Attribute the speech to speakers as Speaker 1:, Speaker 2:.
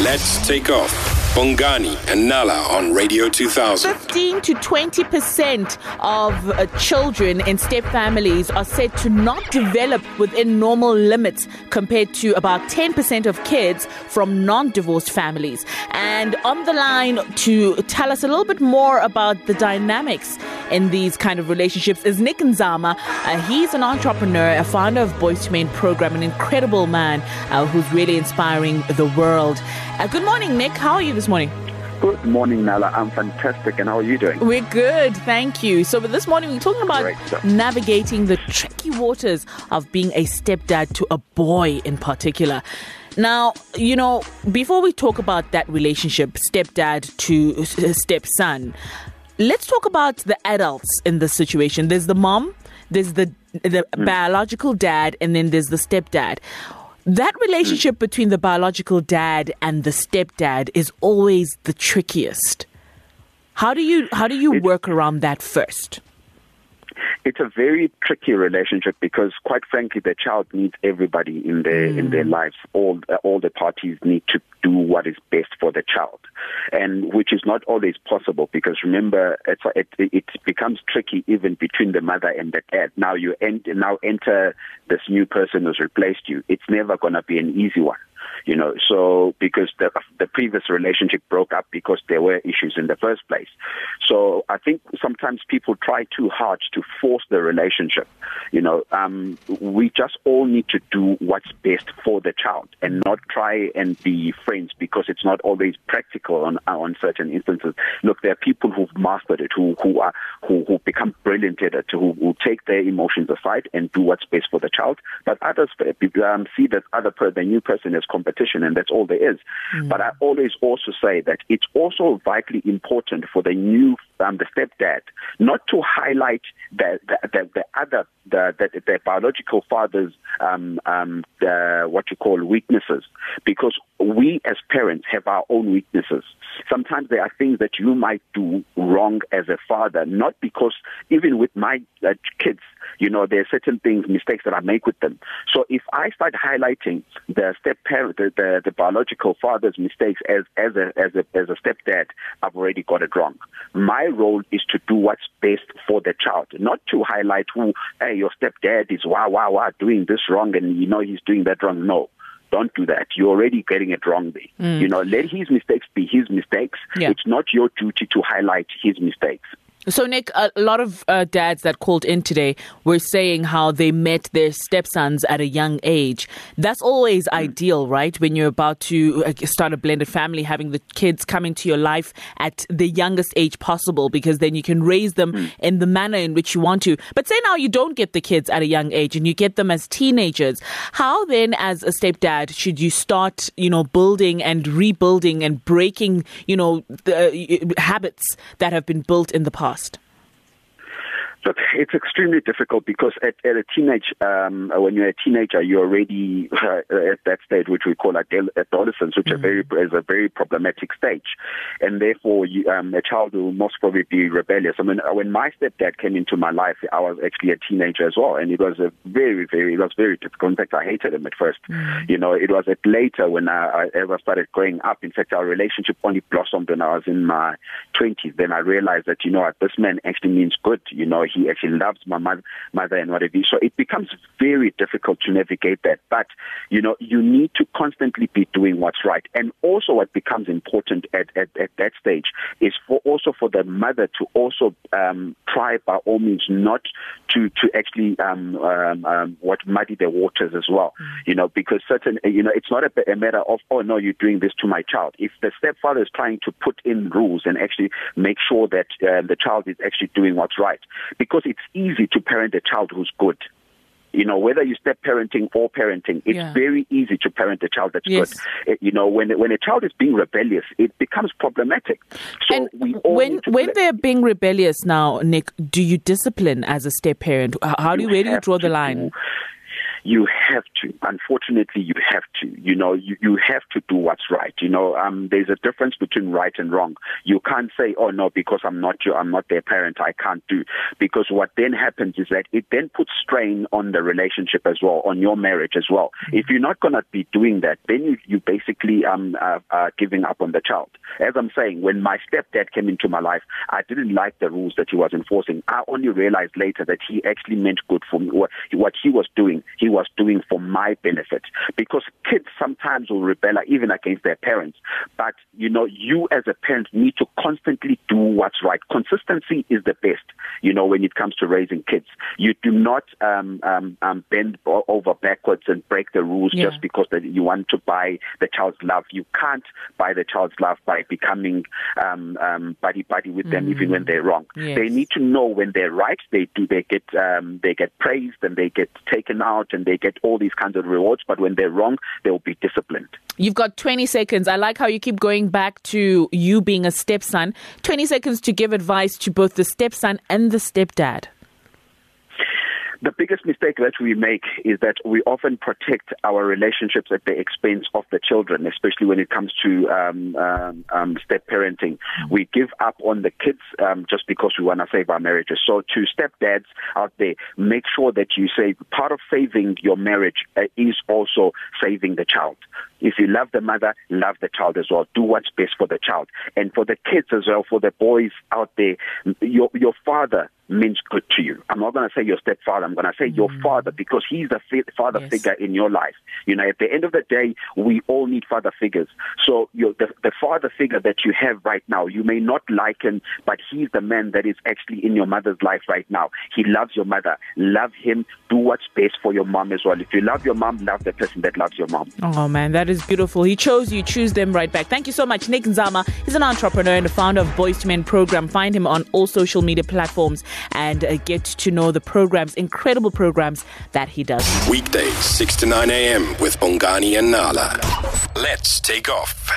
Speaker 1: Let's take off. Bongani and Nala on Radio 2000.
Speaker 2: 15 to 20 percent of uh, children in step families are said to not develop within normal limits compared to about 10 percent of kids from non-divorced families. And on the line to tell us a little bit more about the dynamics in these kind of relationships is Nick Nzama. Uh, he's an entrepreneur, a founder of Boys to Men program, an incredible man uh, who's really inspiring the world. Uh, good morning, Nick. How are you this morning?
Speaker 3: Good morning, Nala. I'm fantastic. And how are you doing?
Speaker 2: We're good, thank you. So, but this morning we're talking about navigating the tricky waters of being a stepdad to a boy in particular. Now, you know, before we talk about that relationship, stepdad to stepson, let's talk about the adults in this situation. There's the mom, there's the the hmm. biological dad, and then there's the stepdad. That relationship hmm. between the biological dad and the stepdad is always the trickiest. How do you how do you work around that first?
Speaker 3: It's a very tricky relationship because, quite frankly, the child needs everybody in their in their mm. lives. All all the parties need to do what is best for the child, and which is not always possible because remember, it's, it it becomes tricky even between the mother and the dad. Now you en- now enter this new person who's replaced you. It's never going to be an easy one. You know so because the the previous relationship broke up because there were issues in the first place. So i think sometimes people try too hard to force the relationship you know um we just all need to do what's best for the child and not try and be friends because it's not always practical on on certain instances. Look there are people who've mastered it who who are who who become brilliant at it who who take their emotions aside and do what's best for the child. But others um, see that other per, the new person as competition and that's all there is. Mm. but i always also say that it's also vitally important for the new um, the stepdad not to highlight the the, the, the other the, the the biological father's um um the what you call weaknesses. Because we as parents have our own weaknesses. Sometimes there are things that you might do wrong as a father not because even with my uh, kids you know there are certain things mistakes that I make with them. So if I start highlighting the step parent the, the, the biological father's mistakes as as a as a as a stepdad I've already got it wrong my role is to do what's best for the child not to highlight who hey your stepdad is wow wow wow doing this wrong and you know he's doing that wrong no don't do that. You're already getting it wrong there. Mm. You know, let his mistakes be his mistakes.
Speaker 2: Yeah.
Speaker 3: It's not your duty to highlight his mistakes.
Speaker 2: So, Nick, a lot of uh, dads that called in today were saying how they met their stepsons at a young age. That's always mm. ideal, right? When you're about to uh, start a blended family, having the kids come into your life at the youngest age possible, because then you can raise them mm. in the manner in which you want to. But say now you don't get the kids at a young age and you get them as teenagers. How then, as a stepdad, should you start, you know, building and rebuilding and breaking, you know, the uh, habits that have been built in the past? lost.
Speaker 3: Look, it's extremely difficult because at, at a teenage, um, when you're a teenager, you're already uh, at that stage, which we call adolescence, which mm-hmm. very, is a very problematic stage, and therefore, you, um, a child will most probably be rebellious. I mean, when my stepdad came into my life, I was actually a teenager as well, and it was a very, very, it was very difficult. In fact, I hated him at 1st
Speaker 2: mm-hmm.
Speaker 3: You know, it was at later when I, I ever started growing up. In fact, our relationship only blossomed when I was in my 20s. Then I realized that you know what, this man actually means good. You know he actually loves my mother, mother and whatever. So it becomes very difficult to navigate that. But, you know, you need to constantly be doing what's right. And also what becomes important at, at, at that stage is for also for the mother to also um, try by all means not to, to actually um, um, um, what muddy the waters as well. Mm. You know, because certain, you know, it's not a, a matter of, oh no, you're doing this to my child. If the stepfather is trying to put in rules and actually make sure that uh, the child is actually doing what's right, because it's easy to parent a child who's good. You know, whether you step parenting or parenting, it's
Speaker 2: Yeah.
Speaker 3: very easy to parent a child that's
Speaker 2: Yes.
Speaker 3: good. Eh, you know, when when a child is being rebellious, it becomes problematic. So
Speaker 2: and
Speaker 3: we all
Speaker 2: when
Speaker 3: need to
Speaker 2: when they're being rebellious now, Nick, do you discipline as a step parent? How do you, where do you draw the line?
Speaker 3: do- you have to. Unfortunately, you have to. You know, you, you have to do what's right. You know, um, there's a difference between right and wrong. You can't say, oh no, because I'm not your, I'm not their parent, I can't do. Because what then happens is that it then puts strain on the relationship as well, on your marriage as well. If you're not going to be doing that, then you, you basically um uh, uh, giving up on the child. As I'm saying, when my stepdad came into my life, I didn't like the rules that he was enforcing. I only realized later that he actually meant good for me. What, what he was doing, he was doing for my benefit. Because kids sometimes will rebel even against their parents. But, you know, you as a parent need to constantly do what's right. Consistency is the best, you know, when it comes to raising kids. You do not um, um, um, bend over backwards and break the rules yeah. just because that you want to buy the child's love. You can't buy the child's love by becoming um, um, buddy buddy with them, mm. even when they're wrong. Yes. They need to know when they're right. They do. They get um, they get praised and they get taken out and they get all these kinds of rewards. But when they're wrong, they will be disciplined.
Speaker 2: You've got 20 seconds. I like how you keep going back to you being a stepson. 20 seconds to give advice to both the stepson and the stepdad.
Speaker 3: The biggest mistake that we make is that we often protect our relationships at the expense of the children, especially when it comes to um, um, um, step parenting. We give up on the kids um, just because we want to save our marriages. So, to stepdads out there, make sure that you say part of saving your marriage uh, is also saving the child. If you love the mother, love the child as well. Do what's best for the child. And for the kids as well, for the boys out there, your, your father means good to you. I'm not going to say your stepfather. I'm going to say mm. your father because he's the father yes. figure in your life. You know, at the end of the day, we all need father figures. So the, the father figure that you have right now, you may not like him, but he's the man that is actually in your mother's life right now. He loves your mother. Love him. Do what's best for your mom as well. If you love your mom, love the person that loves your mom.
Speaker 2: Oh man, that is beautiful. He chose you. Choose them right back. Thank you so much, Nick Nzama. He's an entrepreneur and the founder of Boys to Men program. Find him on all social media platforms and uh, get to know the programs, incredible programs that he does.
Speaker 1: Weekdays, 6 to 9 a.m. with Bongani and Nala. Let's take off.